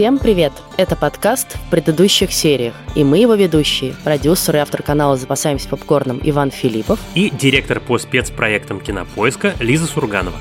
Всем привет! Это подкаст в предыдущих сериях, и мы его ведущие, продюсер и автор канала «Запасаемся попкорном» Иван Филиппов и директор по спецпроектам «Кинопоиска» Лиза Сурганова.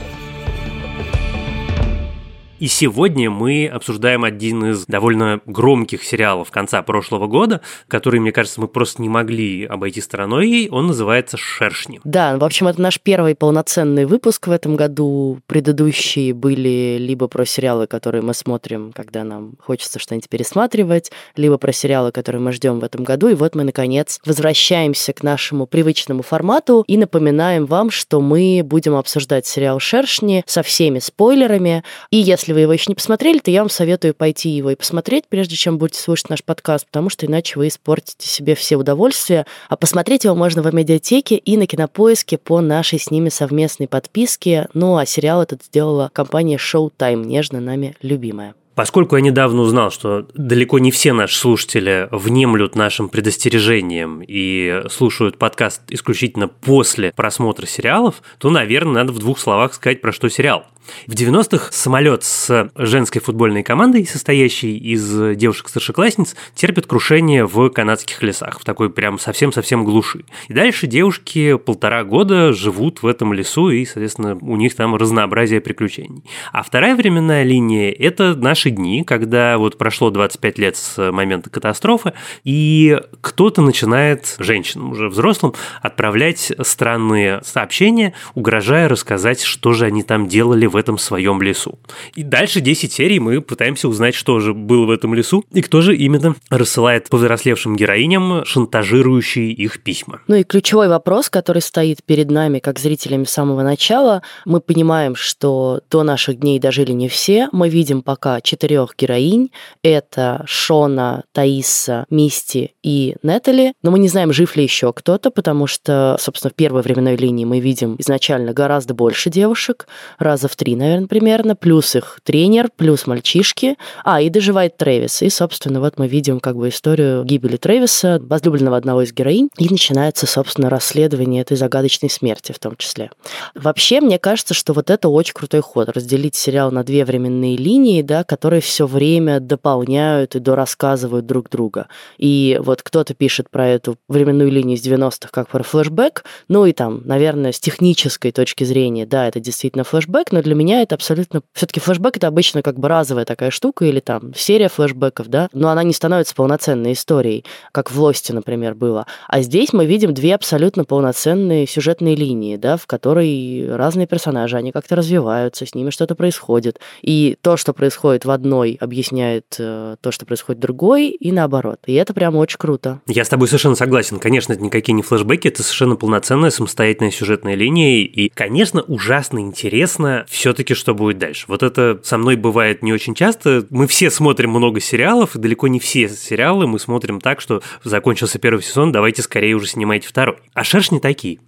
И сегодня мы обсуждаем один из довольно громких сериалов конца прошлого года, который, мне кажется, мы просто не могли обойти стороной. Он называется «Шершни». Да, в общем, это наш первый полноценный выпуск в этом году. Предыдущие были либо про сериалы, которые мы смотрим, когда нам хочется что-нибудь пересматривать, либо про сериалы, которые мы ждем в этом году. И вот мы, наконец, возвращаемся к нашему привычному формату и напоминаем вам, что мы будем обсуждать сериал «Шершни» со всеми спойлерами. И если если вы его еще не посмотрели, то я вам советую пойти его и посмотреть, прежде чем будете слушать наш подкаст, потому что иначе вы испортите себе все удовольствия. А посмотреть его можно в медиатеке и на Кинопоиске по нашей с ними совместной подписке. Ну, а сериал этот сделала компания Showtime, нежно нами любимая. Поскольку я недавно узнал, что далеко не все наши слушатели внемлют нашим предостережениям и слушают подкаст исключительно после просмотра сериалов, то, наверное, надо в двух словах сказать, про что сериал. В 90-х самолет с женской футбольной командой, состоящей из девушек-старшеклассниц, терпит крушение в канадских лесах, в такой прям совсем-совсем глуши. И дальше девушки полтора года живут в этом лесу, и, соответственно, у них там разнообразие приключений. А вторая временная линия – это наши дни, когда вот прошло 25 лет с момента катастрофы, и кто-то начинает, женщинам уже взрослым, отправлять странные сообщения, угрожая рассказать, что же они там делали в этом своем лесу. И дальше 10 серий мы пытаемся узнать, что же было в этом лесу и кто же именно рассылает повзрослевшим героиням шантажирующие их письма. Ну и ключевой вопрос, который стоит перед нами, как зрителями с самого начала, мы понимаем, что до наших дней дожили не все. Мы видим пока четырех героинь. Это Шона, Таиса, Мисти и Нетали. Но мы не знаем, жив ли еще кто-то, потому что, собственно, в первой временной линии мы видим изначально гораздо больше девушек, раза в три три, наверное, примерно, плюс их тренер, плюс мальчишки, а, и доживает Трэвис. И, собственно, вот мы видим как бы историю гибели Трэвиса, возлюбленного одного из героинь, и начинается, собственно, расследование этой загадочной смерти в том числе. Вообще, мне кажется, что вот это очень крутой ход, разделить сериал на две временные линии, да, которые все время дополняют и дорассказывают друг друга. И вот кто-то пишет про эту временную линию из 90-х как про флешбэк, ну и там, наверное, с технической точки зрения, да, это действительно флешбэк, но для меня это абсолютно... Все-таки флешбэк это обычно как бы разовая такая штука или там серия флешбэков, да, но она не становится полноценной историей, как в Лосте, например, было. А здесь мы видим две абсолютно полноценные сюжетные линии, да, в которой разные персонажи, они как-то развиваются, с ними что-то происходит. И то, что происходит в одной, объясняет э, то, что происходит в другой, и наоборот. И это прям очень круто. Я с тобой совершенно согласен. Конечно, это никакие не флешбеки, это совершенно полноценная самостоятельная сюжетная линия. И, конечно, ужасно интересно все все-таки что будет дальше. Вот это со мной бывает не очень часто. Мы все смотрим много сериалов, и далеко не все сериалы мы смотрим так, что закончился первый сезон, давайте скорее уже снимайте второй. А шершни такие.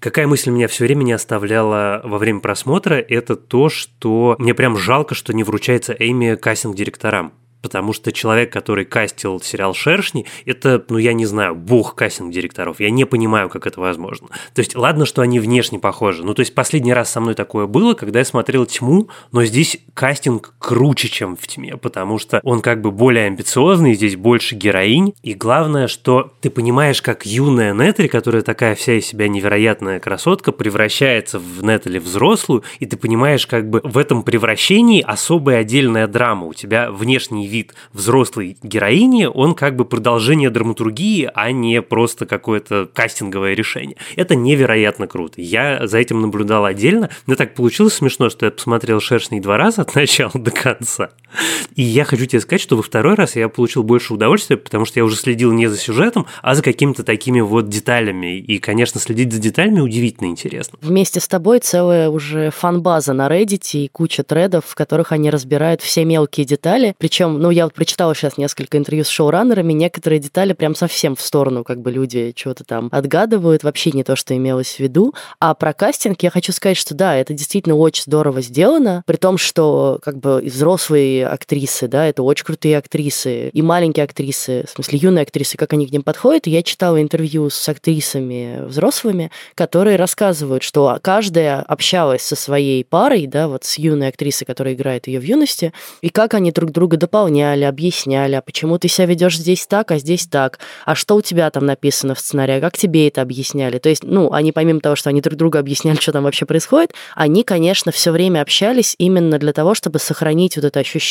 Какая мысль меня все время не оставляла во время просмотра, это то, что мне прям жалко, что не вручается Эми кастинг-директорам потому что человек, который кастил сериал «Шершни», это, ну, я не знаю, бог кастинг-директоров. Я не понимаю, как это возможно. То есть, ладно, что они внешне похожи. Ну, то есть, последний раз со мной такое было, когда я смотрел «Тьму», но здесь кастинг круче, чем в «Тьме», потому что он как бы более амбициозный, здесь больше героинь. И главное, что ты понимаешь, как юная Нетри, которая такая вся из себя невероятная красотка, превращается в Нетали взрослую, и ты понимаешь, как бы в этом превращении особая отдельная драма. У тебя внешний вид взрослой героини, он как бы продолжение драматургии, а не просто какое-то кастинговое решение. Это невероятно круто. Я за этим наблюдал отдельно. Но так получилось смешно, что я посмотрел «Шершней» два раза от начала до конца. И я хочу тебе сказать, что во второй раз я получил больше удовольствия, потому что я уже следил не за сюжетом, а за какими-то такими вот деталями. И, конечно, следить за деталями удивительно интересно. Вместе с тобой целая уже фан-база на Reddit и куча тредов, в которых они разбирают все мелкие детали. Причем ну, я вот прочитала сейчас несколько интервью с шоураннерами, некоторые детали прям совсем в сторону, как бы люди чего-то там отгадывают, вообще не то, что имелось в виду. А про кастинг я хочу сказать, что да, это действительно очень здорово сделано, при том, что как бы взрослые актрисы, да, это очень крутые актрисы, и маленькие актрисы, в смысле юные актрисы, как они к ним подходят. И я читала интервью с актрисами взрослыми, которые рассказывают, что каждая общалась со своей парой, да, вот с юной актрисой, которая играет ее в юности, и как они друг друга дополняли, объясняли, а почему ты себя ведешь здесь так, а здесь так, а что у тебя там написано в сценарии, а как тебе это объясняли. То есть, ну, они помимо того, что они друг другу объясняли, что там вообще происходит, они, конечно, все время общались именно для того, чтобы сохранить вот это ощущение,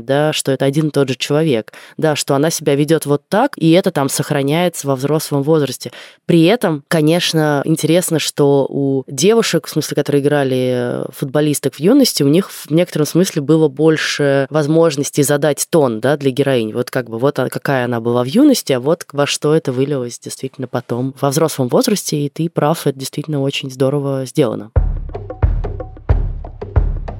да, что это один и тот же человек, да, что она себя ведет вот так, и это там сохраняется во взрослом возрасте. При этом, конечно, интересно, что у девушек, в смысле, которые играли футболисток в юности, у них в некотором смысле было больше возможностей задать тон, да, для героинь. Вот как бы вот какая она была в юности, а вот во что это вылилось действительно потом во взрослом возрасте, и ты прав, это действительно очень здорово сделано.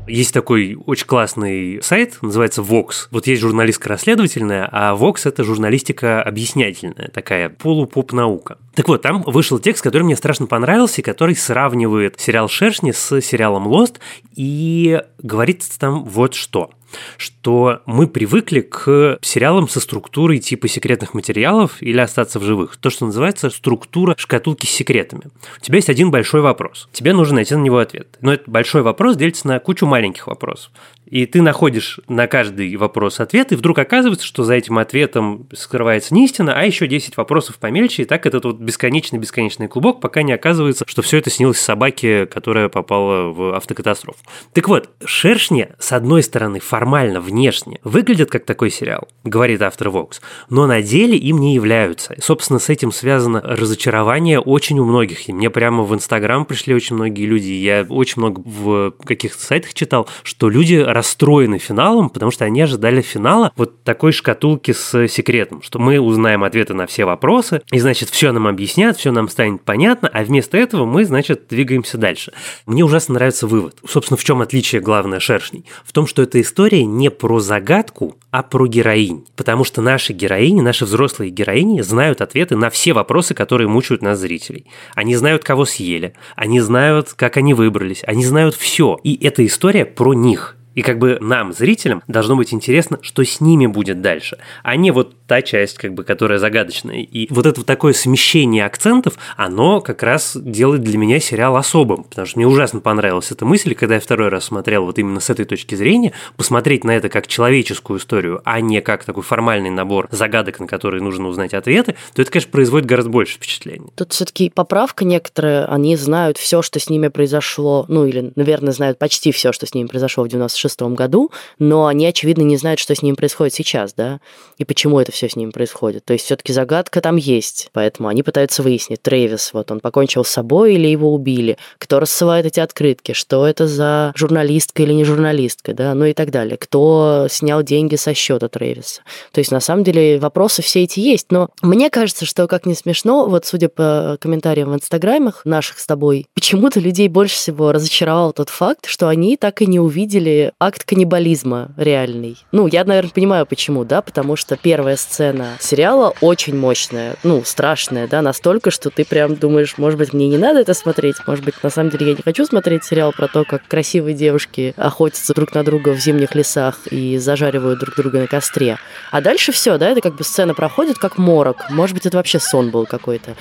Есть такой очень классный сайт, называется Vox. Вот есть журналистка расследовательная, а Vox – это журналистика объяснятельная, такая полупоп-наука. Так вот, там вышел текст, который мне страшно понравился, который сравнивает сериал «Шершни» с сериалом «Лост», и говорит там вот что – что мы привыкли к сериалам со структурой типа секретных материалов или остаться в живых. То, что называется структура шкатулки с секретами. У тебя есть один большой вопрос. Тебе нужно найти на него ответ. Но этот большой вопрос делится на кучу маленьких вопросов. И ты находишь на каждый вопрос ответ, и вдруг оказывается, что за этим ответом скрывается не истина, а еще 10 вопросов помельче, и так этот вот бесконечный-бесконечный клубок, пока не оказывается, что все это снилось собаке, которая попала в автокатастрофу. Так вот, «Шершни», с одной стороны, формально, внешне, выглядят как такой сериал, говорит автор Vox, но на деле им не являются. И, собственно, с этим связано разочарование очень у многих. И мне прямо в Инстаграм пришли очень многие люди, я очень много в каких-то сайтах читал, что люди расстроены финалом, потому что они ожидали финала вот такой шкатулки с секретом, что мы узнаем ответы на все вопросы, и, значит, все нам объяснят, все нам станет понятно, а вместо этого мы, значит, двигаемся дальше. Мне ужасно нравится вывод. Собственно, в чем отличие главное шершней? В том, что эта история не про загадку, а про героинь. Потому что наши героини, наши взрослые героини знают ответы на все вопросы, которые мучают нас, зрителей. Они знают, кого съели, они знают, как они выбрались, они знают все. И эта история про них. И как бы нам, зрителям, должно быть интересно, что с ними будет дальше, а не вот та часть, как бы, которая загадочная. И вот это вот такое смещение акцентов, оно как раз делает для меня сериал особым, потому что мне ужасно понравилась эта мысль, когда я второй раз смотрел вот именно с этой точки зрения, посмотреть на это как человеческую историю, а не как такой формальный набор загадок, на которые нужно узнать ответы, то это, конечно, производит гораздо больше впечатлений. Тут все-таки поправка некоторые, они знают все, что с ними произошло, ну или, наверное, знают почти все, что с ними произошло в 96 1996 году, но они, очевидно, не знают, что с ним происходит сейчас, да, и почему это все с ним происходит. То есть все-таки загадка там есть, поэтому они пытаются выяснить, Трэвис, вот он покончил с собой или его убили, кто рассылает эти открытки, что это за журналистка или не журналистка, да, ну и так далее, кто снял деньги со счета Трэвиса. То есть на самом деле вопросы все эти есть, но мне кажется, что как не смешно, вот судя по комментариям в инстаграмах наших с тобой, почему-то людей больше всего разочаровал тот факт, что они так и не увидели акт каннибализма реальный. Ну, я, наверное, понимаю, почему, да, потому что первая сцена сериала очень мощная, ну, страшная, да, настолько, что ты прям думаешь, может быть, мне не надо это смотреть, может быть, на самом деле я не хочу смотреть сериал про то, как красивые девушки охотятся друг на друга в зимних лесах и зажаривают друг друга на костре. А дальше все, да, это как бы сцена проходит как морок. Может быть, это вообще сон был какой-то.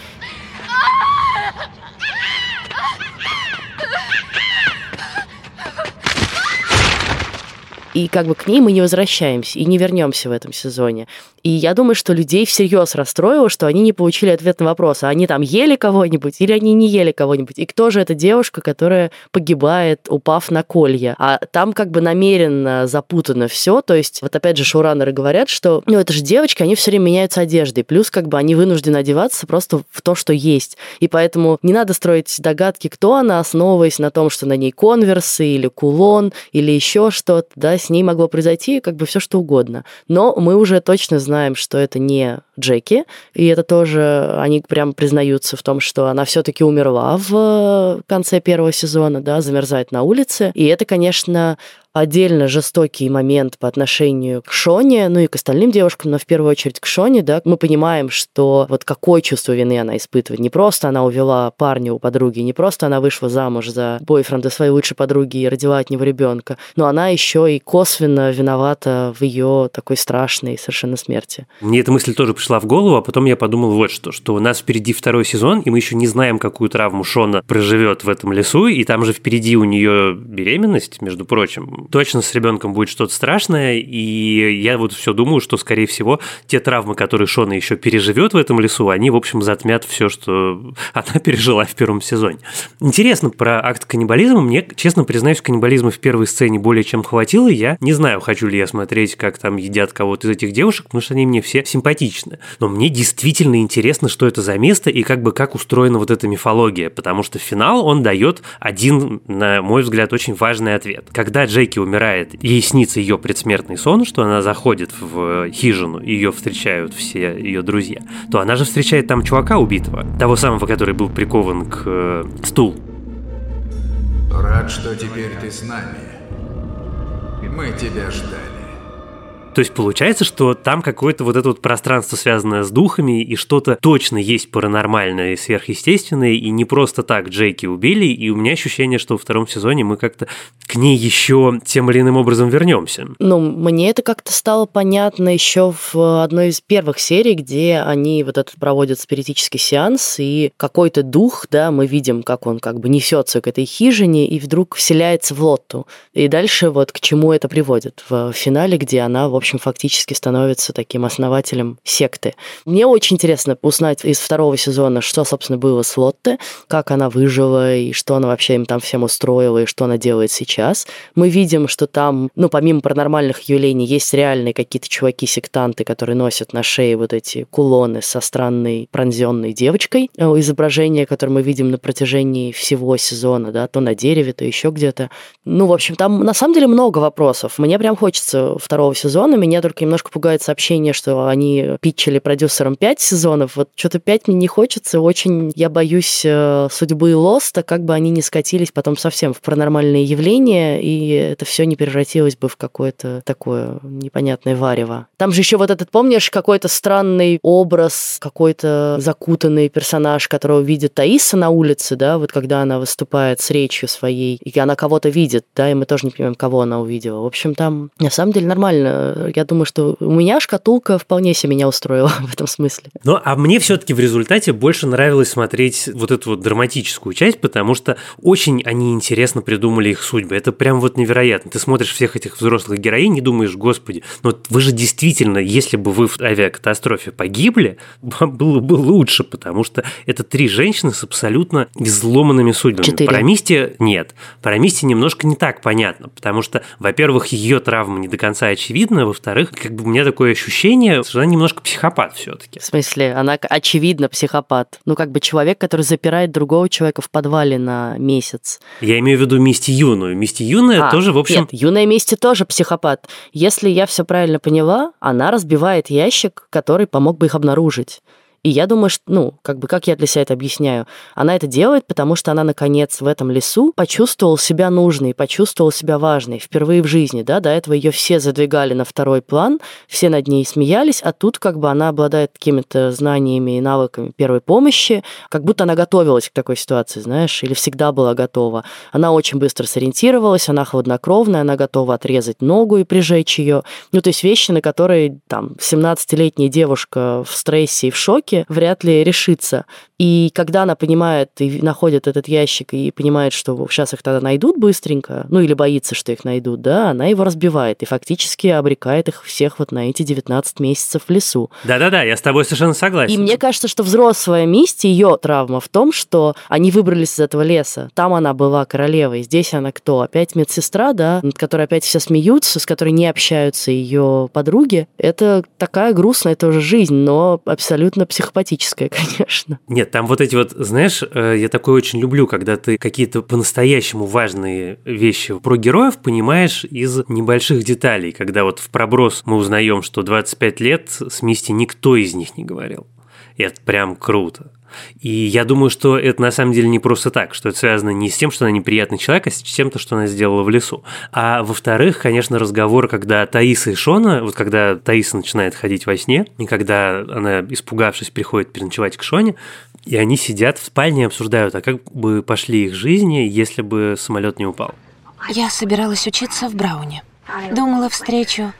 И как бы к ней мы не возвращаемся и не вернемся в этом сезоне. И я думаю, что людей всерьез расстроило, что они не получили ответ на вопрос, а они там ели кого-нибудь или они не ели кого-нибудь. И кто же эта девушка, которая погибает, упав на колья? А там как бы намеренно запутано все. То есть, вот опять же, шоураннеры говорят, что ну это же девочки, они все время меняются одеждой. Плюс как бы они вынуждены одеваться просто в то, что есть. И поэтому не надо строить догадки, кто она, основываясь на том, что на ней конверсы или кулон или еще что-то, да, с ней могло произойти как бы все что угодно. Но мы уже точно знаем, знаем, что это не Джеки, и это тоже они прям признаются в том, что она все-таки умерла в конце первого сезона, да, замерзает на улице. И это, конечно, отдельно жестокий момент по отношению к Шоне, ну и к остальным девушкам, но в первую очередь к Шоне, да, мы понимаем, что вот какое чувство вины она испытывает. Не просто она увела парня у подруги, не просто она вышла замуж за бойфренда своей лучшей подруги и родила от него ребенка, но она еще и косвенно виновата в ее такой страшной совершенно смерти. Мне эта мысль тоже пришла в голову, а потом я подумал вот что, что у нас впереди второй сезон, и мы еще не знаем, какую травму Шона проживет в этом лесу, и там же впереди у нее беременность, между прочим точно с ребенком будет что-то страшное, и я вот все думаю, что, скорее всего, те травмы, которые Шона еще переживет в этом лесу, они, в общем, затмят все, что она пережила в первом сезоне. Интересно про акт каннибализма. Мне, честно признаюсь, каннибализма в первой сцене более чем хватило. Я не знаю, хочу ли я смотреть, как там едят кого-то из этих девушек, потому что они мне все симпатичны. Но мне действительно интересно, что это за место и как бы как устроена вот эта мифология, потому что финал, он дает один, на мой взгляд, очень важный ответ. Когда Джеки умирает, ей снится ее предсмертный сон, что она заходит в хижину, и ее встречают все ее друзья, то она же встречает там чувака убитого, того самого, который был прикован к э, стулу. Рад, что теперь ты с нами. Мы тебя ждали. То есть получается, что там какое-то вот это вот пространство, связанное с духами, и что-то точно есть паранормальное и сверхъестественное, и не просто так Джейки убили, и у меня ощущение, что во втором сезоне мы как-то к ней еще тем или иным образом вернемся. Ну, мне это как-то стало понятно еще в одной из первых серий, где они вот этот проводят спиритический сеанс, и какой-то дух, да, мы видим, как он как бы несется к этой хижине, и вдруг вселяется в Лотту. И дальше вот к чему это приводит в финале, где она, в общем, фактически становится таким основателем секты. Мне очень интересно узнать из второго сезона, что, собственно, было с Лотте, как она выжила, и что она вообще им там всем устроила, и что она делает сейчас. Мы видим, что там, ну, помимо паранормальных явлений, есть реальные какие-то чуваки-сектанты, которые носят на шее вот эти кулоны со странной пронзенной девочкой. Э, изображение, которое мы видим на протяжении всего сезона, да, то на дереве, то еще где-то. Ну, в общем, там на самом деле много вопросов. Мне прям хочется второго сезона, сезона. Меня только немножко пугает сообщение, что они питчили продюсерам 5 сезонов. Вот что-то 5 мне не хочется. Очень я боюсь э, судьбы Лоста, как бы они не скатились потом совсем в паранормальные явления, и это все не превратилось бы в какое-то такое непонятное варево. Там же еще вот этот, помнишь, какой-то странный образ, какой-то закутанный персонаж, которого видит Таиса на улице, да, вот когда она выступает с речью своей, и она кого-то видит, да, и мы тоже не понимаем, кого она увидела. В общем, там на самом деле нормально я думаю, что у меня шкатулка вполне себе меня устроила в этом смысле. Ну, а мне все-таки в результате больше нравилось смотреть вот эту вот драматическую часть, потому что очень они интересно придумали их судьбы. Это прям вот невероятно. Ты смотришь всех этих взрослых героинь и думаешь, господи, ну вы же действительно, если бы вы в авиакатастрофе погибли, вам было бы лучше, потому что это три женщины с абсолютно изломанными судьбами. Четыре. Про Мисти нет. Про Мисти немножко не так понятно, потому что, во-первых, ее травма не до конца очевидна, во-вторых, как бы у меня такое ощущение, что она немножко психопат все-таки. В смысле, она очевидно психопат. Ну, как бы человек, который запирает другого человека в подвале на месяц. Я имею в виду Мисти Юную. Мисти Юная а, тоже, в общем... Нет, Юная Мисти тоже психопат. Если я все правильно поняла, она разбивает ящик, который помог бы их обнаружить. И я думаю, что, ну, как бы, как я для себя это объясняю? Она это делает, потому что она, наконец, в этом лесу почувствовала себя нужной, почувствовала себя важной впервые в жизни, да, до этого ее все задвигали на второй план, все над ней смеялись, а тут как бы она обладает какими-то знаниями и навыками первой помощи, как будто она готовилась к такой ситуации, знаешь, или всегда была готова. Она очень быстро сориентировалась, она хладнокровная, она готова отрезать ногу и прижечь ее. Ну, то есть вещи, на которые там 17-летняя девушка в стрессе и в шоке, ошибки, вряд ли решится. И когда она понимает и находит этот ящик и понимает, что сейчас их тогда найдут быстренько, ну или боится, что их найдут, да, она его разбивает и фактически обрекает их всех вот на эти 19 месяцев в лесу. Да-да-да, я с тобой совершенно согласен. И мне кажется, что взрослая Мисти, ее травма в том, что они выбрались из этого леса. Там она была королевой, здесь она кто? Опять медсестра, да, над которой опять все смеются, с которой не общаются ее подруги. Это такая грустная тоже жизнь, но абсолютно психологическая психопатическое, конечно. Нет, там вот эти вот, знаешь, э, я такое очень люблю, когда ты какие-то по-настоящему важные вещи про героев понимаешь из небольших деталей, когда вот в проброс мы узнаем, что 25 лет с Мисти никто из них не говорил. И это прям круто. И я думаю, что это на самом деле не просто так, что это связано не с тем, что она неприятный человек, а с тем, что она сделала в лесу. А во-вторых, конечно, разговор, когда Таиса и Шона, вот когда Таиса начинает ходить во сне, и когда она, испугавшись, приходит переночевать к Шоне, и они сидят в спальне и обсуждают, а как бы пошли их жизни, если бы самолет не упал. Я собиралась учиться в Брауне. Думала, встречу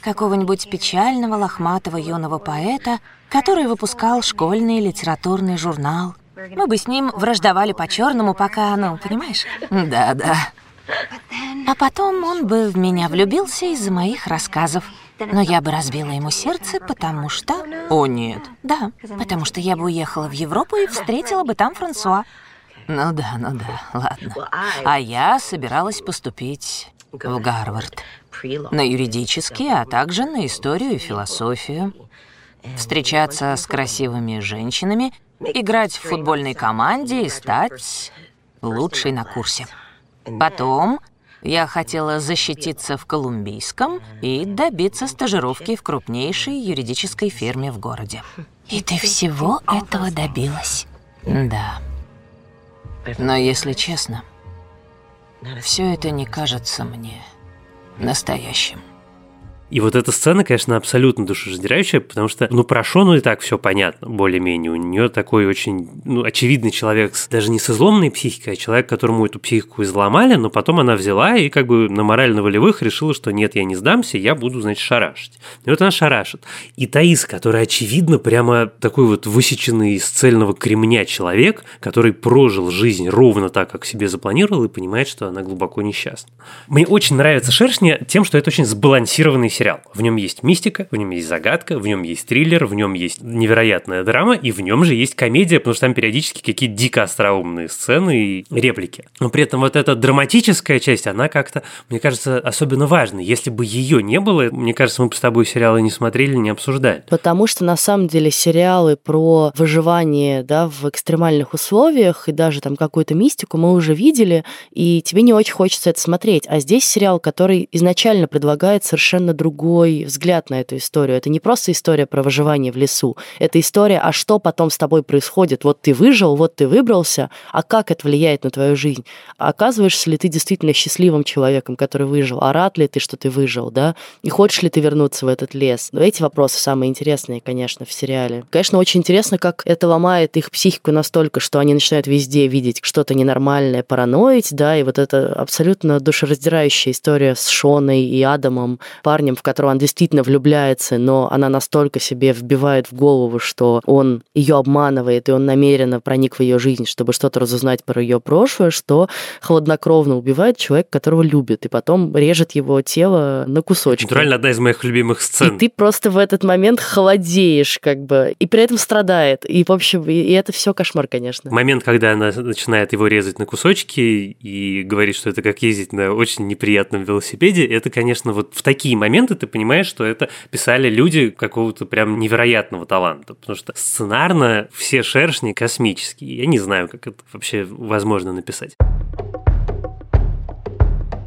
какого-нибудь печального лохматого юного поэта, который выпускал школьный литературный журнал. Мы бы с ним враждовали по-черному, пока, ну, понимаешь? Да-да. А потом он бы в меня влюбился из-за моих рассказов. Но я бы разбила ему сердце, потому что... О, нет. Да, потому что я бы уехала в Европу и встретила бы там Франсуа. Ну да, ну да, ладно. А я собиралась поступить в Гарвард. На юридический, а также на историю и философию. Встречаться с красивыми женщинами, играть в футбольной команде и стать лучшей на курсе. Потом я хотела защититься в Колумбийском и добиться стажировки в крупнейшей юридической фирме в городе. И ты всего этого добилась? Да. Но если честно, все это не кажется мне настоящим. И вот эта сцена, конечно, абсолютно душераздирающая, потому что, ну, про Шону и так все понятно, более-менее. У нее такой очень, ну, очевидный человек, даже не с изломанной психикой, а человек, которому эту психику изломали, но потом она взяла и как бы на морально-волевых решила, что нет, я не сдамся, я буду, значит, шарашить. И вот она шарашит. И Таис, которая, очевидно, прямо такой вот высеченный из цельного кремня человек, который прожил жизнь ровно так, как себе запланировал, и понимает, что она глубоко несчастна. Мне очень нравится «Шершни» тем, что это очень сбалансированный сериал. В нем есть мистика, в нем есть загадка, в нем есть триллер, в нем есть невероятная драма, и в нем же есть комедия, потому что там периодически какие-то дико остроумные сцены и реплики. Но при этом вот эта драматическая часть, она как-то, мне кажется, особенно важна. Если бы ее не было, мне кажется, мы бы с тобой сериалы не смотрели, не обсуждали. Потому что на самом деле сериалы про выживание да, в экстремальных условиях и даже там какую-то мистику мы уже видели, и тебе не очень хочется это смотреть. А здесь сериал, который изначально предлагает совершенно другую другой взгляд на эту историю. Это не просто история про выживание в лесу. Это история, а что потом с тобой происходит. Вот ты выжил, вот ты выбрался, а как это влияет на твою жизнь? оказываешься ли ты действительно счастливым человеком, который выжил? А рад ли ты, что ты выжил, да? И хочешь ли ты вернуться в этот лес? Но эти вопросы самые интересные, конечно, в сериале. Конечно, очень интересно, как это ломает их психику настолько, что они начинают везде видеть что-то ненормальное, параноить, да, и вот это абсолютно душераздирающая история с Шоной и Адамом, парнем, в которого он действительно влюбляется, но она настолько себе вбивает в голову, что он ее обманывает, и он намеренно проник в ее жизнь, чтобы что-то разузнать про ее прошлое, что хладнокровно убивает человека, которого любит, и потом режет его тело на кусочки. Натурально одна из моих любимых сцен. И ты просто в этот момент холодеешь, как бы, и при этом страдает. И, в общем, и, и это все кошмар, конечно. Момент, когда она начинает его резать на кусочки и говорит, что это как ездить на очень неприятном велосипеде, это, конечно, вот в такие моменты моменты ты понимаешь, что это писали люди какого-то прям невероятного таланта, потому что сценарно все шершни космические. Я не знаю, как это вообще возможно написать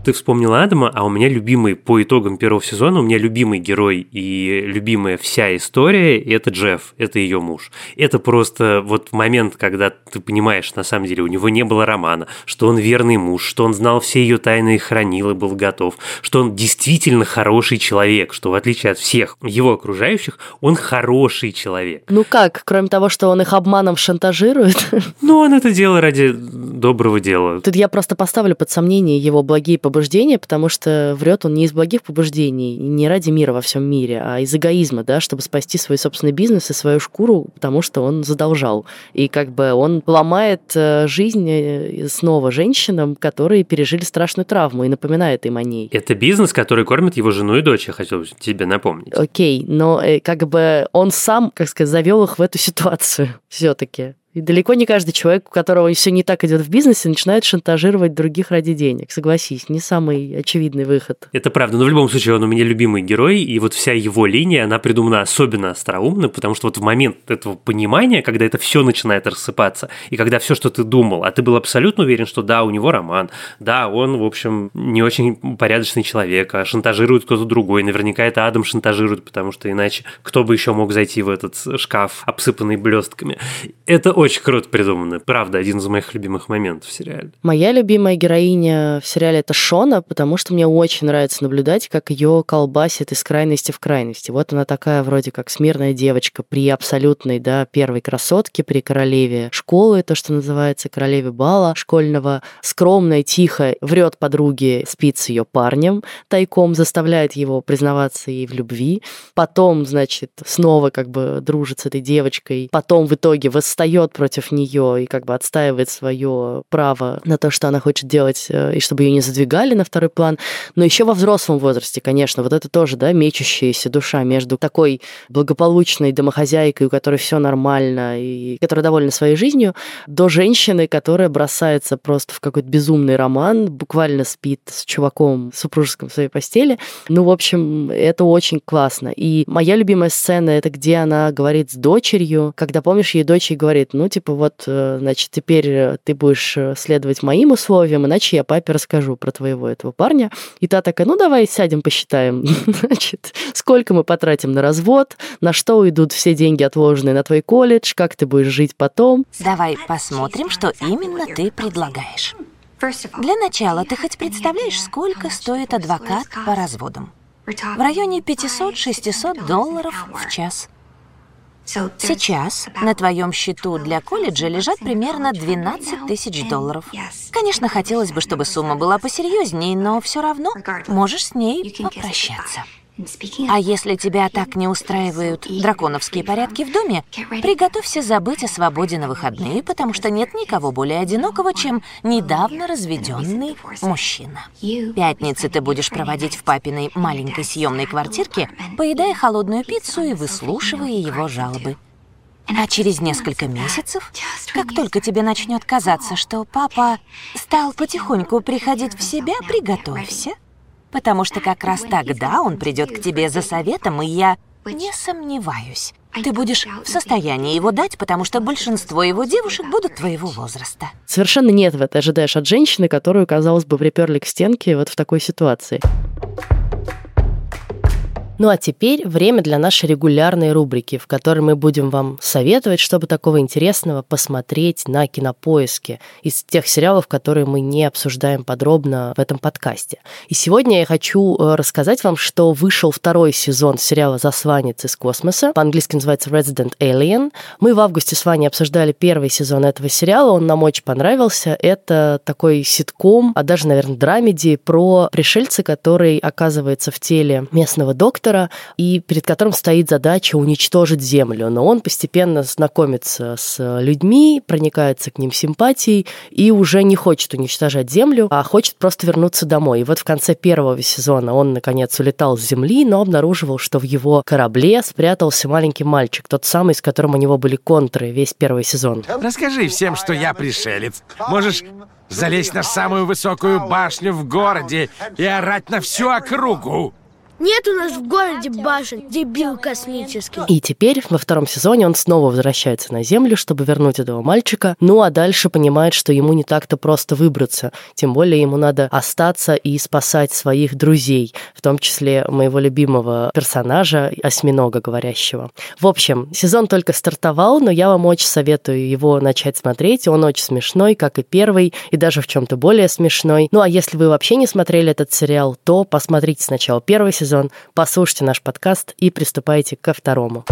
ты вспомнила Адама, а у меня любимый по итогам первого сезона, у меня любимый герой и любимая вся история – это Джефф, это ее муж. Это просто вот момент, когда ты понимаешь, на самом деле у него не было романа, что он верный муж, что он знал все ее тайны и хранил и был готов, что он действительно хороший человек, что в отличие от всех его окружающих, он хороший человек. Ну как, кроме того, что он их обманом шантажирует? Ну, он это делал ради доброго дела. Тут я просто поставлю под сомнение его благие побуждения потому что врет он не из благих побуждений, не ради мира во всем мире, а из эгоизма, да, чтобы спасти свой собственный бизнес и свою шкуру, потому что он задолжал. И как бы он ломает э, жизнь э, снова женщинам, которые пережили страшную травму и напоминает им о ней. Это бизнес, который кормит его жену и дочь, я хотел тебе напомнить. Окей, но э, как бы он сам, как сказать, завел их в эту ситуацию все-таки. И далеко не каждый человек, у которого все не так идет в бизнесе, начинает шантажировать других ради денег. Согласись, не самый очевидный выход. Это правда, но в любом случае он у меня любимый герой, и вот вся его линия, она придумана особенно остроумно, потому что вот в момент этого понимания, когда это все начинает рассыпаться, и когда все, что ты думал, а ты был абсолютно уверен, что да, у него роман, да, он, в общем, не очень порядочный человек, а шантажирует кто-то другой, наверняка это Адам шантажирует, потому что иначе кто бы еще мог зайти в этот шкаф, обсыпанный блестками. Это очень круто придумано. Правда, один из моих любимых моментов в сериале. Моя любимая героиня в сериале это Шона, потому что мне очень нравится наблюдать, как ее колбасит из крайности в крайности. Вот она такая вроде как смирная девочка при абсолютной, да, первой красотке, при королеве школы, то, что называется, королеве бала школьного, скромная, тихо, врет подруге, спит с ее парнем, тайком заставляет его признаваться ей в любви, потом, значит, снова как бы дружит с этой девочкой, потом в итоге восстает идет против нее и как бы отстаивает свое право на то, что она хочет делать, э, и чтобы ее не задвигали на второй план. Но еще во взрослом возрасте, конечно, вот это тоже, да, мечущаяся душа между такой благополучной домохозяйкой, у которой все нормально и которая довольна своей жизнью, до женщины, которая бросается просто в какой-то безумный роман, буквально спит с чуваком в супружеском в своей постели. Ну, в общем, это очень классно. И моя любимая сцена это где она говорит с дочерью, когда, помнишь, ей дочь говорит, ну, типа, вот, э, значит, теперь э, ты будешь э, следовать моим условиям, иначе я папе расскажу про твоего этого парня. И та такая, ну, давай сядем, посчитаем, значит, сколько мы потратим на развод, на что уйдут все деньги, отложенные на твой колледж, как ты будешь жить потом. Давай посмотрим, что именно ты предлагаешь. Для начала, ты хоть представляешь, сколько стоит адвокат по разводам? В районе 500-600 долларов в час. Сейчас на твоем счету для колледжа лежат примерно 12 тысяч долларов. Конечно, хотелось бы, чтобы сумма была посерьезнее, но все равно можешь с ней попрощаться. А если тебя так не устраивают драконовские порядки в доме, приготовься забыть о свободе на выходные, потому что нет никого более одинокого, чем недавно разведенный мужчина. Пятницы ты будешь проводить в папиной маленькой съемной квартирке, поедая холодную пиццу и выслушивая его жалобы. А через несколько месяцев, как только тебе начнет казаться, что папа стал потихоньку приходить в себя, приготовься Потому что как раз тогда он придет к тебе за советом, и я не сомневаюсь. Ты будешь в состоянии его дать, потому что большинство его девушек будут твоего возраста. Совершенно нет, в это ожидаешь от женщины, которую, казалось бы, приперли к стенке вот в такой ситуации. Ну а теперь время для нашей регулярной рубрики, в которой мы будем вам советовать, чтобы такого интересного посмотреть на кинопоиске из тех сериалов, которые мы не обсуждаем подробно в этом подкасте. И сегодня я хочу э, рассказать вам, что вышел второй сезон сериала «Засланец из космоса». По-английски называется Resident Alien. Мы в августе с вами обсуждали первый сезон этого сериала, он нам очень понравился. Это такой ситком, а даже, наверное, драмеди про пришельца, который оказывается в теле местного доктора, диктатора, и перед которым стоит задача уничтожить Землю. Но он постепенно знакомится с людьми, проникается к ним симпатией и уже не хочет уничтожать Землю, а хочет просто вернуться домой. И вот в конце первого сезона он, наконец, улетал с Земли, но обнаруживал, что в его корабле спрятался маленький мальчик, тот самый, с которым у него были контры весь первый сезон. Расскажи всем, что я пришелец. Можешь залезть на самую высокую башню в городе и орать на всю округу. Нет у нас в городе башен, дебил космический. И теперь во втором сезоне он снова возвращается на Землю, чтобы вернуть этого мальчика. Ну а дальше понимает, что ему не так-то просто выбраться. Тем более ему надо остаться и спасать своих друзей, в том числе моего любимого персонажа, осьминога говорящего. В общем, сезон только стартовал, но я вам очень советую его начать смотреть. Он очень смешной, как и первый, и даже в чем-то более смешной. Ну а если вы вообще не смотрели этот сериал, то посмотрите сначала первый сезон, сезон, послушайте наш подкаст и приступайте ко второму.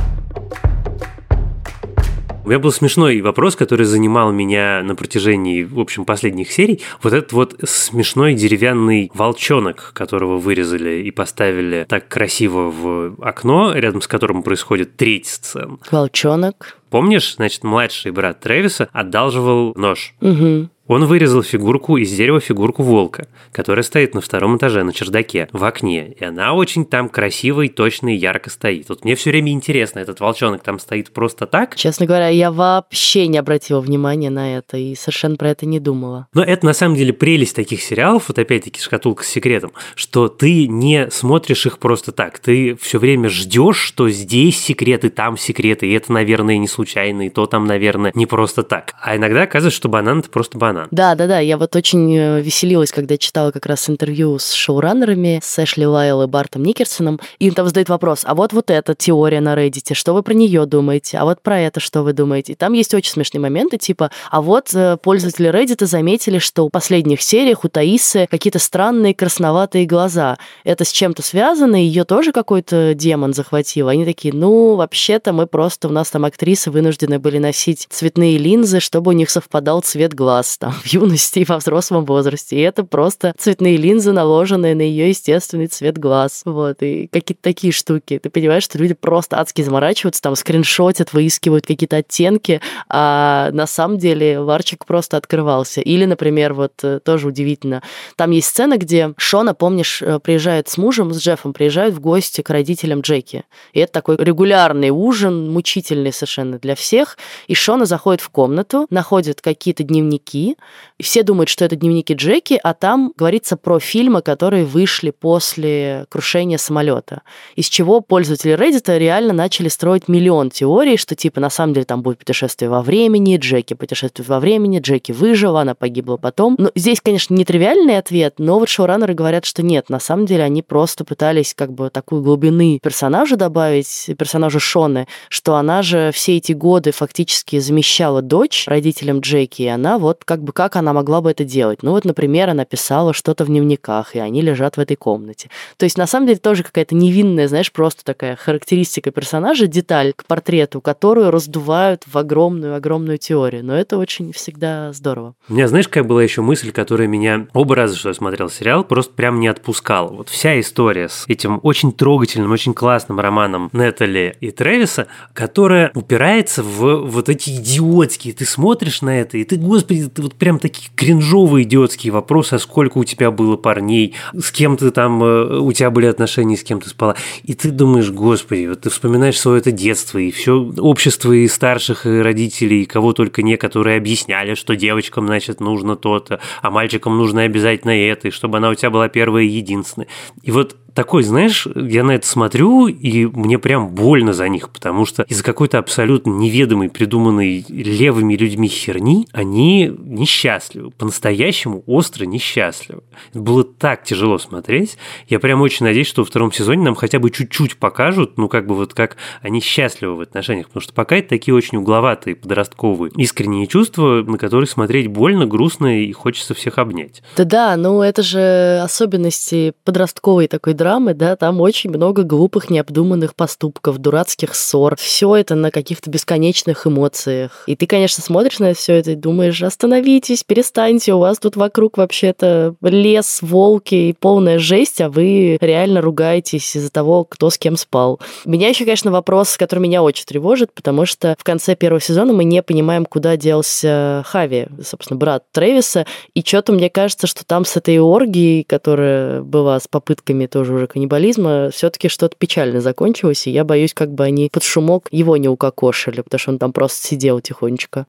У меня был смешной вопрос, который занимал меня на протяжении, в общем, последних серий. Вот этот вот смешной деревянный волчонок, которого вырезали и поставили так красиво в окно, рядом с которым происходит треть сцен. Волчонок Помнишь, значит, младший брат Трэвиса одалживал нож. Угу. Он вырезал фигурку из дерева фигурку волка, которая стоит на втором этаже на чердаке, в окне. И она очень там красиво и точно и ярко стоит. Вот мне все время интересно, этот волчонок там стоит просто так? Честно говоря, я вообще не обратила внимания на это и совершенно про это не думала. Но это на самом деле прелесть таких сериалов, вот опять-таки шкатулка с секретом, что ты не смотришь их просто так. Ты все время ждешь, что здесь секреты, там секреты, и это, наверное, не случайно, и то там, наверное, не просто так. А иногда оказывается, что банан это просто банан. Да, да, да. Я вот очень э, веселилась, когда читала как раз интервью с шоураннерами, с Эшли Лайл и Бартом Никерсоном. Им там задают вопрос, а вот вот эта теория на Reddit, что вы про нее думаете? А вот про это что вы думаете? И там есть очень смешные моменты, типа, а вот э, пользователи Reddit заметили, что в последних сериях у Таисы какие-то странные красноватые глаза. Это с чем-то связано? Ее тоже какой-то демон захватил? Они такие, ну, вообще-то мы просто, у нас там актрисы вынуждены были носить цветные линзы, чтобы у них совпадал цвет глаз там в юности и во взрослом возрасте. И это просто цветные линзы, наложенные на ее естественный цвет глаз. Вот, и какие-то такие штуки. Ты понимаешь, что люди просто адски заморачиваются, там скриншотят, выискивают какие-то оттенки, а на самом деле Варчик просто открывался. Или, например, вот э, тоже удивительно, там есть сцена, где Шона, помнишь, э, приезжает с мужем, с Джеффом, приезжают в гости к родителям Джеки. И это такой регулярный ужин, мучительный совершенно для всех. И Шона заходит в комнату, находит какие-то дневники, и все думают, что это дневники Джеки, а там говорится про фильмы, которые вышли после крушения самолета. Из чего пользователи Reddit реально начали строить миллион теорий, что типа на самом деле там будет путешествие во времени, Джеки путешествует во времени, Джеки выжила, она погибла потом. Ну, здесь, конечно, нетривиальный ответ, но вот шоураннеры говорят, что нет, на самом деле они просто пытались как бы такую глубины персонажа добавить, персонажа Шоны, что она же все эти годы фактически замещала дочь родителям Джеки, и она вот как бы как она могла бы это делать? Ну вот, например, она писала что-то в дневниках, и они лежат в этой комнате. То есть, на самом деле, тоже какая-то невинная, знаешь, просто такая характеристика персонажа, деталь к портрету, которую раздувают в огромную-огромную теорию. Но это очень всегда здорово. У меня, знаешь, какая была еще мысль, которая меня оба раза, что я смотрел сериал, просто прям не отпускала. Вот вся история с этим очень трогательным, очень классным романом Нетали и Трэвиса, которая упирается в вот эти идиотские. Ты смотришь на это, и ты, господи, ты вот прям прям такие кринжовые идиотские вопросы, а сколько у тебя было парней, с кем ты там, э, у тебя были отношения, с кем ты спала. И ты думаешь, господи, вот ты вспоминаешь свое это детство, и все общество и старших, и родителей, и кого только не, которые объясняли, что девочкам, значит, нужно то-то, а мальчикам нужно обязательно это, и чтобы она у тебя была первая и единственная. И вот такой, знаешь, я на это смотрю, и мне прям больно за них, потому что из-за какой-то абсолютно неведомой, придуманной левыми людьми херни, они несчастливы, по-настоящему остро несчастливы. Это было так тяжело смотреть. Я прям очень надеюсь, что во втором сезоне нам хотя бы чуть-чуть покажут, ну, как бы вот как они счастливы в отношениях, потому что пока это такие очень угловатые, подростковые, искренние чувства, на которые смотреть больно, грустно и хочется всех обнять. Да-да, ну это же особенности подростковой такой драмы, драмы, да, там очень много глупых, необдуманных поступков, дурацких ссор. Все это на каких-то бесконечных эмоциях. И ты, конечно, смотришь на все это и думаешь, остановитесь, перестаньте, у вас тут вокруг вообще-то лес, волки и полная жесть, а вы реально ругаетесь из-за того, кто с кем спал. Меня еще, конечно, вопрос, который меня очень тревожит, потому что в конце первого сезона мы не понимаем, куда делся Хави, собственно, брат Трэвиса, и что-то мне кажется, что там с этой оргией, которая была с попытками тоже уже каннибализма, все-таки что-то печально закончилось, и я боюсь, как бы они под шумок его не укокошили, потому что он там просто сидел тихонечко.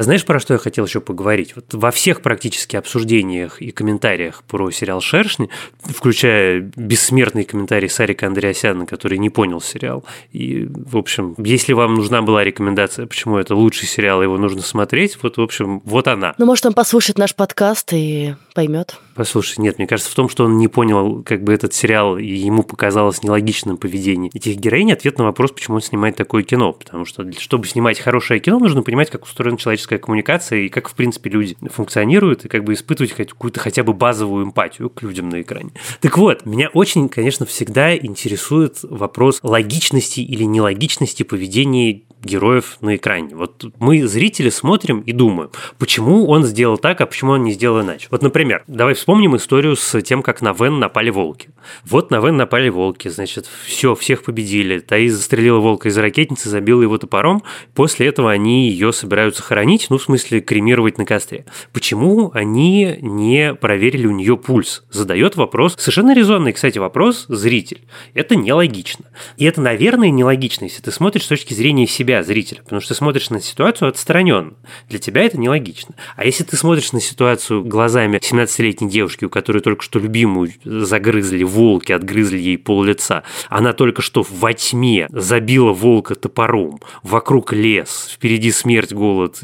Знаешь, про что я хотел еще поговорить? Вот во всех практически обсуждениях и комментариях про сериал «Шершни», включая бессмертный комментарий Сарика Андреасяна, который не понял сериал. И, в общем, если вам нужна была рекомендация, почему это лучший сериал, его нужно смотреть, вот, в общем, вот она. Ну, может, он послушает наш подкаст и поймет. Послушай, нет, мне кажется, в том, что он не понял, как бы этот сериал, и ему показалось нелогичным поведение этих героинь, ответ на вопрос, почему он снимает такое кино. Потому что, чтобы снимать хорошее кино, нужно понимать, как устроена человеческая человеческая коммуникация и как, в принципе, люди функционируют, и как бы испытывать какую-то хотя бы базовую эмпатию к людям на экране. Так вот, меня очень, конечно, всегда интересует вопрос логичности или нелогичности поведения героев на экране. Вот мы, зрители, смотрим и думаем, почему он сделал так, а почему он не сделал иначе. Вот, например, давай вспомним историю с тем, как на Вен напали волки. Вот на Вен напали волки, значит, все, всех победили. Таис застрелила волка из ракетницы, забила его топором. После этого они ее собираются хоронить, ну, в смысле, кремировать на костре. Почему они не проверили у нее пульс? Задает вопрос, совершенно резонный, кстати, вопрос зритель. Это нелогично. И это, наверное, нелогично, если ты смотришь с точки зрения себя зрителя, потому что ты смотришь на ситуацию отстраненно. Для тебя это нелогично. А если ты смотришь на ситуацию глазами 17-летней девушки, у которой только что любимую загрызли волки, отгрызли ей пол лица, она только что во тьме забила волка топором, вокруг лес, впереди смерть, голод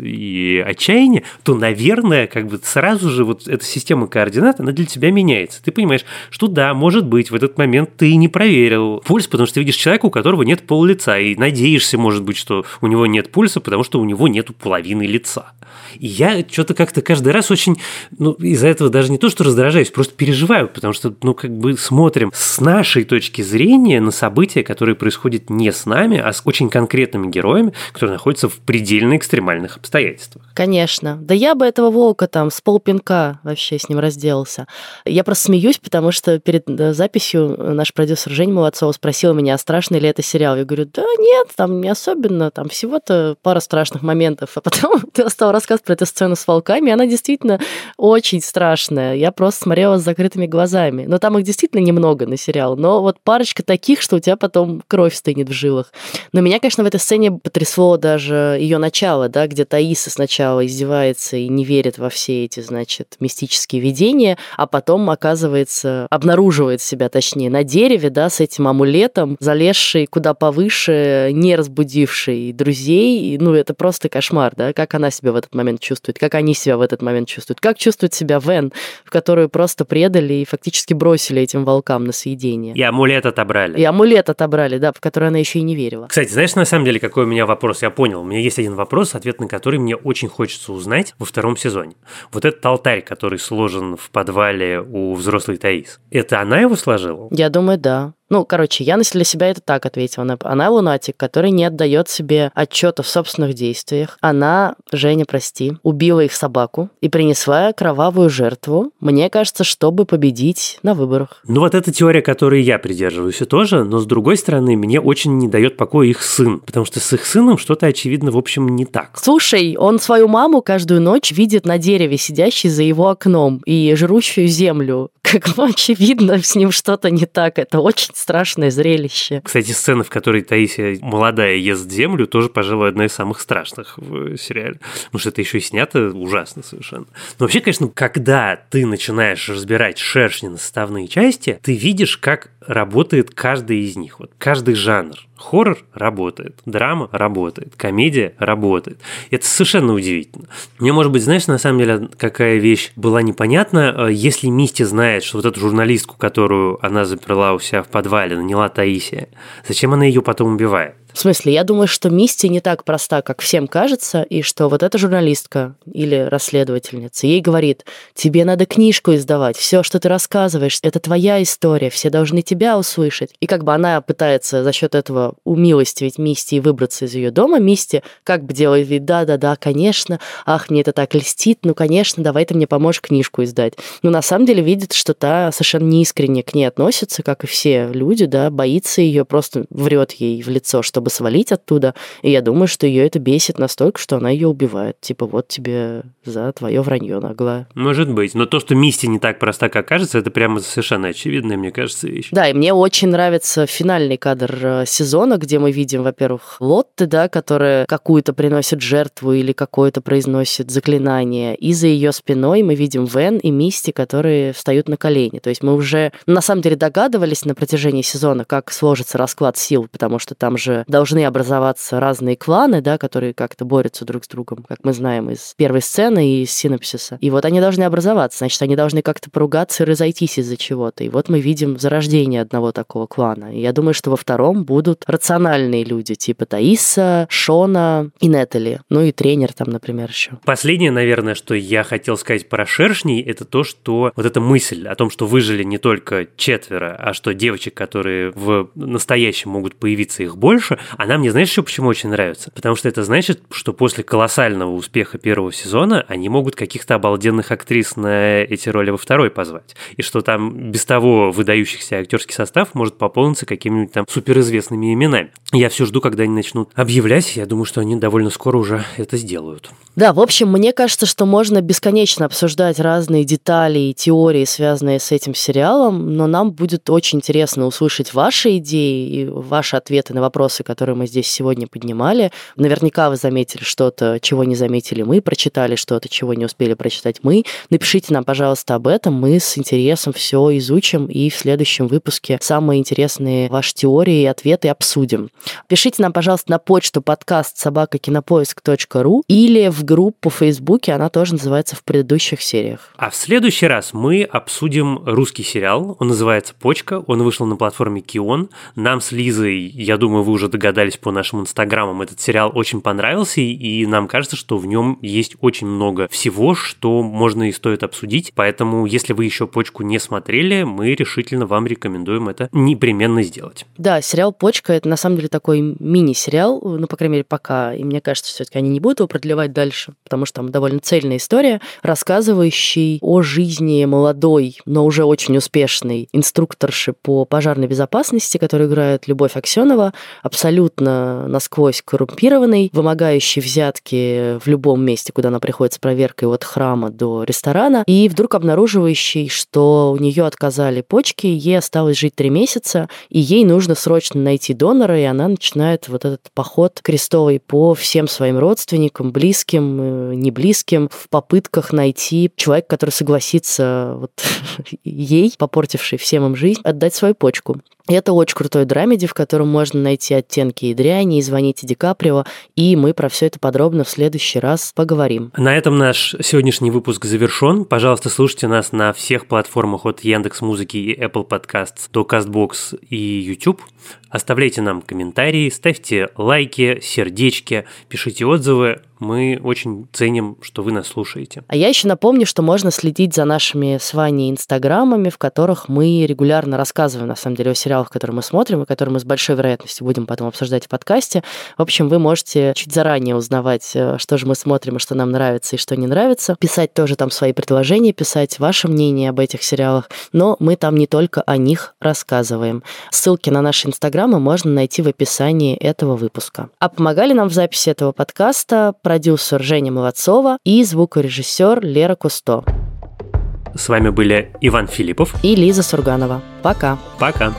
отчаяние, то, наверное, как бы сразу же вот эта система координат, она для тебя меняется. Ты понимаешь, что да, может быть, в этот момент ты не проверил пульс, потому что ты видишь человека, у которого нет пол лица, и надеешься, может быть, что у него нет пульса, потому что у него нет половины лица. И я что-то как-то каждый раз очень, ну, из-за этого даже не то, что раздражаюсь, просто переживаю, потому что, ну, как бы смотрим с нашей точки зрения на события, которые происходят не с нами, а с очень конкретными героями, которые находятся в предельно экстремальных обстоятельствах. Конечно. Да я бы этого волка там с полпинка вообще с ним разделался. Я просто смеюсь, потому что перед э, записью наш продюсер Женя Молодцова спросила меня, а страшный ли это сериал. Я говорю, да нет, там не особенно, там всего-то пара страшных моментов. А потом ты стал рассказывать про эту сцену с волками, она действительно очень страшная. Я просто смотрела с закрытыми глазами. Но там их действительно немного на сериал, но вот парочка таких, что у тебя потом кровь стынет в жилах. Но меня, конечно, в этой сцене потрясло даже ее начало, да, где Таиса сначала издевается и не верит во все эти, значит, мистические видения, а потом, оказывается, обнаруживает себя, точнее, на дереве, да, с этим амулетом, залезший куда повыше, не разбудивший друзей. Ну, это просто кошмар, да, как она себя в этот момент чувствует, как они себя в этот момент чувствуют, как чувствует себя Вен, в которую просто предали и фактически бросили этим волкам на съедение. И амулет отобрали. И амулет отобрали, да, в который она еще и не верила. Кстати, знаешь, на самом деле, какой у меня вопрос? Я понял, у меня есть один вопрос, ответ на который мне очень хочется узнать во втором сезоне. Вот этот алтарь, который сложен в подвале у взрослой Таис, это она его сложила? Я думаю, да. Ну, короче, я для себя это так ответила. Она лунатик, который не отдает себе отчета в собственных действиях. Она, Женя, прости, убила их собаку и принесла кровавую жертву, мне кажется, чтобы победить на выборах. Ну, вот эта теория, которой я придерживаюсь, и тоже, но с другой стороны, мне очень не дает покоя их сын, потому что с их сыном что-то, очевидно, в общем, не так. Слушай, он свою маму каждую ночь видит на дереве, сидящей за его окном, и жрущую землю. Как очевидно, с ним что-то не так. Это очень страшное зрелище. Кстати, сцена, в которой Таисия молодая ест землю, тоже, пожалуй, одна из самых страшных в сериале. Потому что это еще и снято ужасно совершенно. Но вообще, конечно, когда ты начинаешь разбирать шершни на составные части, ты видишь, как работает каждый из них. Вот каждый жанр. Хоррор работает, драма работает, комедия работает. Это совершенно удивительно. Мне, может быть, знаешь, на самом деле, какая вещь была непонятна. Э, если Мисти знает, что вот эту журналистку, которую она заперла у себя в подвале, наняла Таисия, зачем она ее потом убивает? В смысле, я думаю, что Мисти не так проста, как всем кажется, и что вот эта журналистка или расследовательница ей говорит, тебе надо книжку издавать, все, что ты рассказываешь, это твоя история, все должны тебя услышать. И как бы она пытается за счет этого умилостивить Мисти и выбраться из ее дома, Мисти как бы делает вид, да-да-да, конечно, ах, мне это так льстит, ну, конечно, давай ты мне поможешь книжку издать. Но на самом деле видит, что та совершенно неискренне к ней относится, как и все люди, да, боится ее, просто врет ей в лицо, чтобы чтобы свалить оттуда. И я думаю, что ее это бесит настолько, что она ее убивает. Типа, вот тебе за твое вранье наглое. Может быть. Но то, что Мисти не так проста, как кажется, это прямо совершенно очевидная, мне кажется, вещь. Да, и мне очень нравится финальный кадр э, сезона, где мы видим, во-первых, Лотты, да, которая какую-то приносит жертву или какое-то произносит заклинание. И за ее спиной мы видим Вен и Мисти, которые встают на колени. То есть мы уже на самом деле догадывались на протяжении сезона, как сложится расклад сил, потому что там же должны образоваться разные кланы, да, которые как-то борются друг с другом, как мы знаем из первой сцены и из синопсиса. И вот они должны образоваться, значит, они должны как-то поругаться и разойтись из-за чего-то. И вот мы видим зарождение одного такого клана. И я думаю, что во втором будут рациональные люди, типа Таиса, Шона и Нетали. Ну и тренер там, например, еще. Последнее, наверное, что я хотел сказать про шершней, это то, что вот эта мысль о том, что выжили не только четверо, а что девочек, которые в настоящем могут появиться их больше, она мне, знаешь, еще почему очень нравится? Потому что это значит, что после колоссального успеха первого сезона они могут каких-то обалденных актрис на эти роли во второй позвать. И что там без того выдающихся актерский состав может пополниться какими-нибудь там суперизвестными именами. Я все жду, когда они начнут объявлять. Я думаю, что они довольно скоро уже это сделают. Да, в общем, мне кажется, что можно бесконечно обсуждать разные детали и теории, связанные с этим сериалом, но нам будет очень интересно услышать ваши идеи и ваши ответы на вопросы, которые мы здесь сегодня поднимали. Наверняка вы заметили что-то, чего не заметили мы, прочитали что-то, чего не успели прочитать мы. Напишите нам, пожалуйста, об этом. Мы с интересом все изучим и в следующем выпуске самые интересные ваши теории и ответы обсудим. Пишите нам, пожалуйста, на почту подкаст собакакинопоиск.ру или в группу в Фейсбуке, она тоже называется в предыдущих сериях. А в следующий раз мы обсудим русский сериал. Он называется «Почка». Он вышел на платформе Кион. Нам с Лизой, я думаю, вы уже догадались по нашим инстаграмам, этот сериал очень понравился, и нам кажется, что в нем есть очень много всего, что можно и стоит обсудить. Поэтому, если вы еще «Почку» не смотрели, мы решительно вам рекомендуем это непременно сделать. Да, сериал «Почка» — это на самом деле такой мини-сериал, ну, по крайней мере, пока. И мне кажется, все-таки они не будут его продлевать дальше, потому что там довольно цельная история, рассказывающий о жизни молодой, но уже очень успешной инструкторши по пожарной безопасности, которую играет Любовь Аксенова, абсолютно насквозь коррумпированной, вымогающей взятки в любом месте, куда она приходит с проверкой от храма до ресторана, и вдруг обнаруживающий, что у нее отказали почки, ей осталось жить три месяца, и ей нужно срочно найти донора, и она начинает вот этот поход крестовый по всем своим родственникам, близким, э, не близким, в попытках найти человека, который согласится вот ей, попортившей всем им жизнь, отдать свою почку. И это очень крутой драмеди, в котором можно найти оттенки и дряни, и звоните Ди Каприо, и мы про все это подробно в следующий раз поговорим. На этом наш сегодняшний выпуск завершен. Пожалуйста, слушайте нас на всех платформах от Яндекс Музыки и Apple Podcasts до CastBox и YouTube. Оставляйте нам комментарии, ставьте лайки, сердечки, пишите отзывы. Мы очень ценим, что вы нас слушаете. А я еще напомню, что можно следить за нашими с Ваней инстаграмами, в которых мы регулярно рассказываем, на самом деле, о сериалах, которые мы смотрим, и которые мы с большой вероятностью будем потом обсуждать в подкасте. В общем, вы можете чуть заранее узнавать, э, что же мы смотрим и что нам нравится и что не нравится. Писать тоже там свои предложения, писать ваше мнение об этих сериалах. Но мы там не только о них рассказываем. Ссылки на наши инстаграмы можно найти в описании этого выпуска. А помогали нам в записи этого подкаста продюсер Женя Молодцова и звукорежиссер Лера Кусто. С вами были Иван Филиппов и Лиза Сурганова. Пока. Пока.